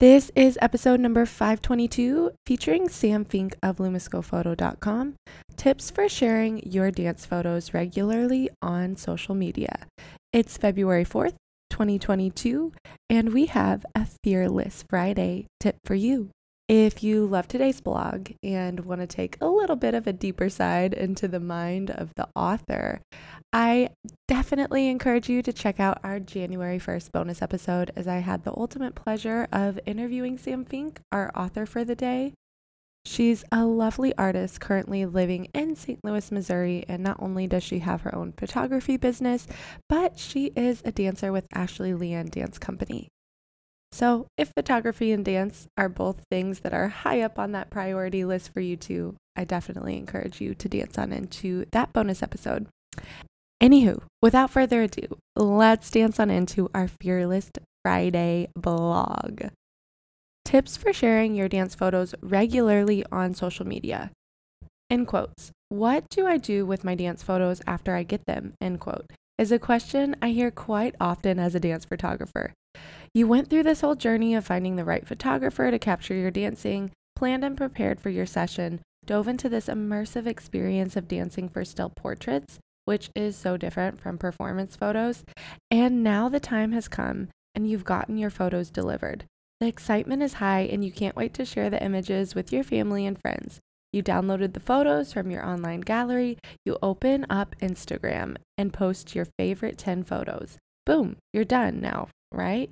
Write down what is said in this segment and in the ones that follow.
This is episode number 522 featuring Sam Fink of LumoscoPhoto.com. Tips for sharing your dance photos regularly on social media. It's February 4th, 2022, and we have a Fearless Friday tip for you. If you love today's blog and want to take a little bit of a deeper side into the mind of the author, I definitely encourage you to check out our January 1st bonus episode as I had the ultimate pleasure of interviewing Sam Fink, our author for the day. She's a lovely artist currently living in St. Louis, Missouri, and not only does she have her own photography business, but she is a dancer with Ashley Leanne Dance Company. So, if photography and dance are both things that are high up on that priority list for you too, I definitely encourage you to dance on into that bonus episode. Anywho, without further ado, let's dance on into our Fearless Friday blog. Tips for sharing your dance photos regularly on social media. In quotes, what do I do with my dance photos after I get them? End quote, is a question I hear quite often as a dance photographer. You went through this whole journey of finding the right photographer to capture your dancing, planned and prepared for your session, dove into this immersive experience of dancing for still portraits, which is so different from performance photos, and now the time has come and you've gotten your photos delivered. The excitement is high and you can't wait to share the images with your family and friends. You downloaded the photos from your online gallery, you open up Instagram and post your favorite 10 photos. Boom, you're done now, right?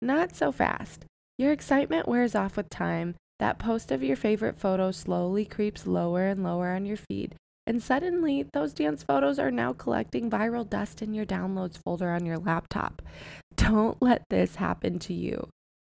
Not so fast. Your excitement wears off with time. That post of your favorite photo slowly creeps lower and lower on your feed. And suddenly, those dance photos are now collecting viral dust in your downloads folder on your laptop. Don't let this happen to you.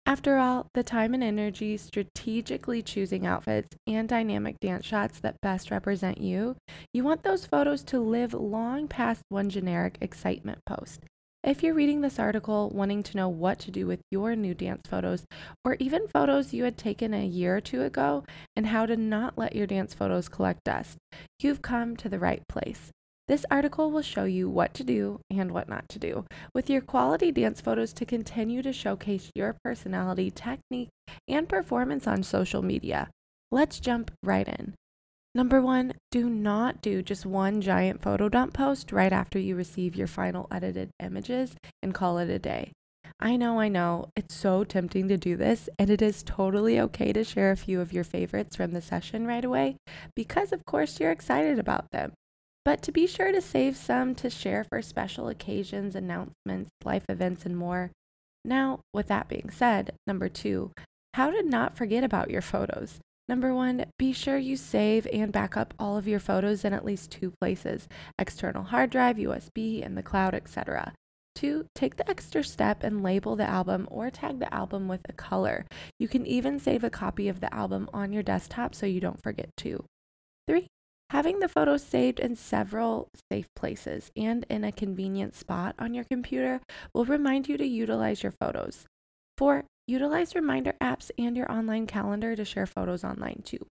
After all, the time and energy strategically choosing outfits and dynamic dance shots that best represent you, you want those photos to live long past one generic excitement post. If you're reading this article wanting to know what to do with your new dance photos, or even photos you had taken a year or two ago, and how to not let your dance photos collect dust, you've come to the right place. This article will show you what to do and what not to do with your quality dance photos to continue to showcase your personality, technique, and performance on social media. Let's jump right in. Number one, do not do just one giant photo dump post right after you receive your final edited images and call it a day. I know, I know, it's so tempting to do this, and it is totally okay to share a few of your favorites from the session right away because, of course, you're excited about them. But to be sure to save some to share for special occasions, announcements, life events, and more. Now, with that being said, number two, how to not forget about your photos. Number one, be sure you save and back up all of your photos in at least two places external hard drive, USB, and the cloud, etc. Two, take the extra step and label the album or tag the album with a color. You can even save a copy of the album on your desktop so you don't forget to. Three, having the photos saved in several safe places and in a convenient spot on your computer will remind you to utilize your photos. Four, Utilize reminder apps and your online calendar to share photos online too.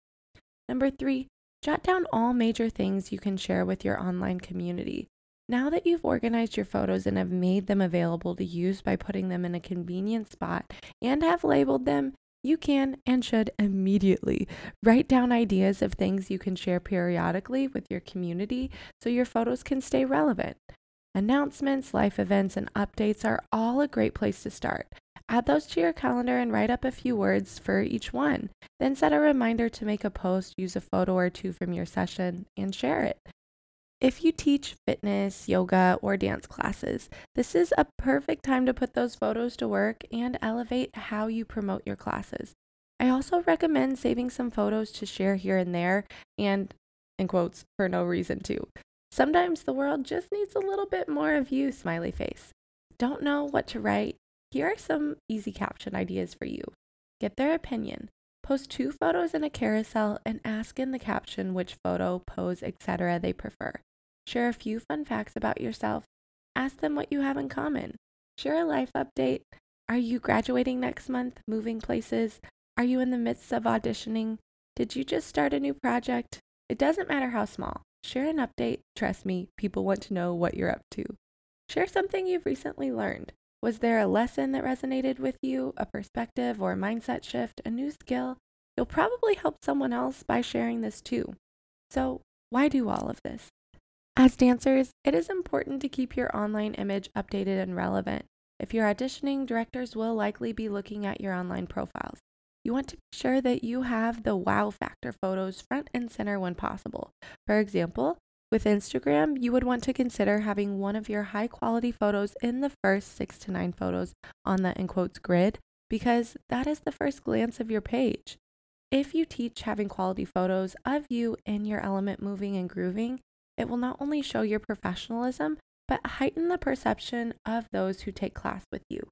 Number three, jot down all major things you can share with your online community. Now that you've organized your photos and have made them available to use by putting them in a convenient spot and have labeled them, you can and should immediately write down ideas of things you can share periodically with your community so your photos can stay relevant. Announcements, life events, and updates are all a great place to start. Add those to your calendar and write up a few words for each one. Then set a reminder to make a post, use a photo or two from your session, and share it. If you teach fitness, yoga, or dance classes, this is a perfect time to put those photos to work and elevate how you promote your classes. I also recommend saving some photos to share here and there and, in quotes, for no reason too. Sometimes the world just needs a little bit more of you, smiley face. Don't know what to write? Here are some easy caption ideas for you. Get their opinion. Post two photos in a carousel and ask in the caption which photo, pose, etc. they prefer. Share a few fun facts about yourself. Ask them what you have in common. Share a life update. Are you graduating next month? Moving places? Are you in the midst of auditioning? Did you just start a new project? It doesn't matter how small. Share an update. Trust me, people want to know what you're up to. Share something you've recently learned. Was there a lesson that resonated with you, a perspective or a mindset shift, a new skill? You'll probably help someone else by sharing this too. So, why do all of this? As dancers, it is important to keep your online image updated and relevant. If you're auditioning, directors will likely be looking at your online profiles. You want to be sure that you have the wow factor photos front and center when possible. For example, with Instagram, you would want to consider having one of your high quality photos in the first six to nine photos on the in quotes grid because that is the first glance of your page. If you teach having quality photos of you in your element moving and grooving, it will not only show your professionalism, but heighten the perception of those who take class with you.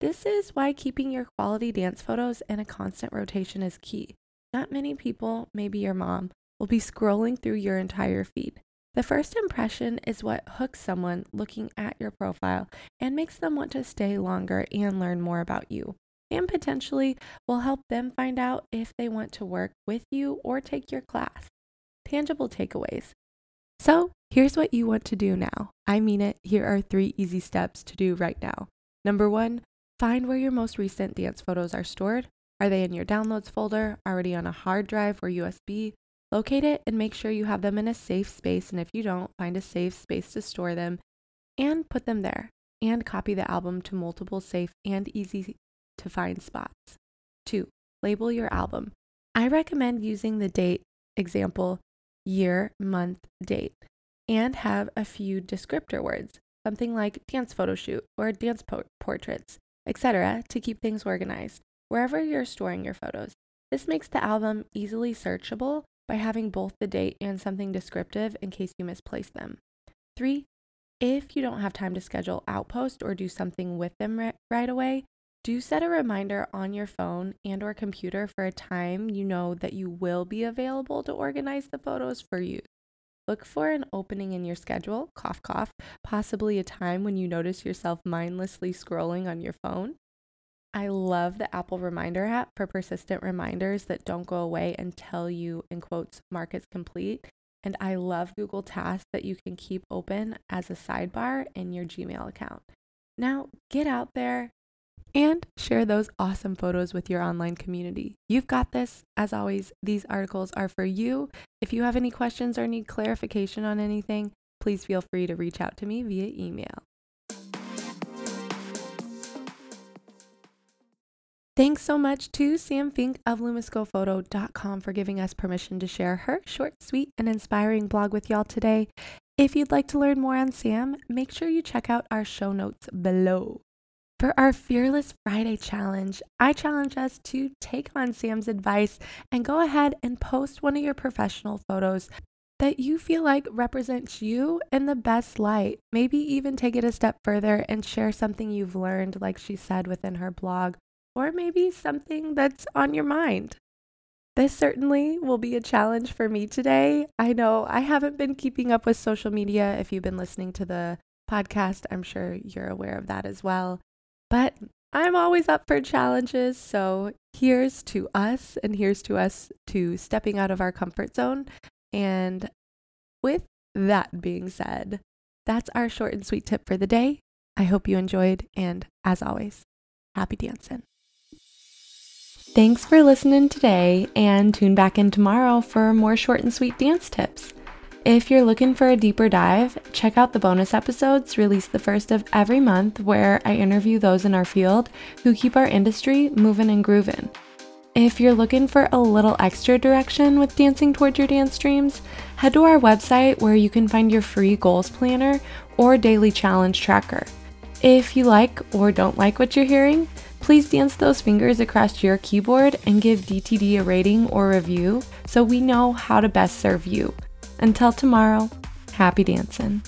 This is why keeping your quality dance photos in a constant rotation is key. Not many people, maybe your mom, will be scrolling through your entire feed. The first impression is what hooks someone looking at your profile and makes them want to stay longer and learn more about you, and potentially will help them find out if they want to work with you or take your class. Tangible takeaways so here's what you want to do now. I mean it. Here are three easy steps to do right now. Number one, find where your most recent dance photos are stored. Are they in your downloads folder, already on a hard drive or USB? Locate it and make sure you have them in a safe space. And if you don't, find a safe space to store them and put them there. And copy the album to multiple safe and easy to find spots. Two, label your album. I recommend using the date example year, month, date, and have a few descriptor words, something like dance photo shoot or dance po- portraits, etc., to keep things organized wherever you're storing your photos. This makes the album easily searchable by having both the date and something descriptive in case you misplace them. Three, if you don't have time to schedule Outpost or do something with them right away, do set a reminder on your phone and or computer for a time you know that you will be available to organize the photos for you. Look for an opening in your schedule, cough cough, possibly a time when you notice yourself mindlessly scrolling on your phone. I love the Apple Reminder app for persistent reminders that don't go away until you, in quotes, mark as complete. And I love Google Tasks that you can keep open as a sidebar in your Gmail account. Now, get out there, and share those awesome photos with your online community. You've got this. As always, these articles are for you. If you have any questions or need clarification on anything, please feel free to reach out to me via email. Thanks so much to Sam Fink of LumoscoPhoto.com for giving us permission to share her short, sweet, and inspiring blog with y'all today. If you'd like to learn more on Sam, make sure you check out our show notes below. For our Fearless Friday challenge, I challenge us to take on Sam's advice and go ahead and post one of your professional photos that you feel like represents you in the best light. Maybe even take it a step further and share something you've learned, like she said within her blog, or maybe something that's on your mind. This certainly will be a challenge for me today. I know I haven't been keeping up with social media. If you've been listening to the podcast, I'm sure you're aware of that as well. But I'm always up for challenges. So here's to us, and here's to us to stepping out of our comfort zone. And with that being said, that's our short and sweet tip for the day. I hope you enjoyed, and as always, happy dancing. Thanks for listening today, and tune back in tomorrow for more short and sweet dance tips. If you're looking for a deeper dive, check out the bonus episodes released the first of every month where I interview those in our field who keep our industry moving and grooving. If you're looking for a little extra direction with dancing towards your dance dreams, head to our website where you can find your free goals planner or daily challenge tracker. If you like or don't like what you're hearing, please dance those fingers across your keyboard and give DTD a rating or review so we know how to best serve you. Until tomorrow, happy dancing.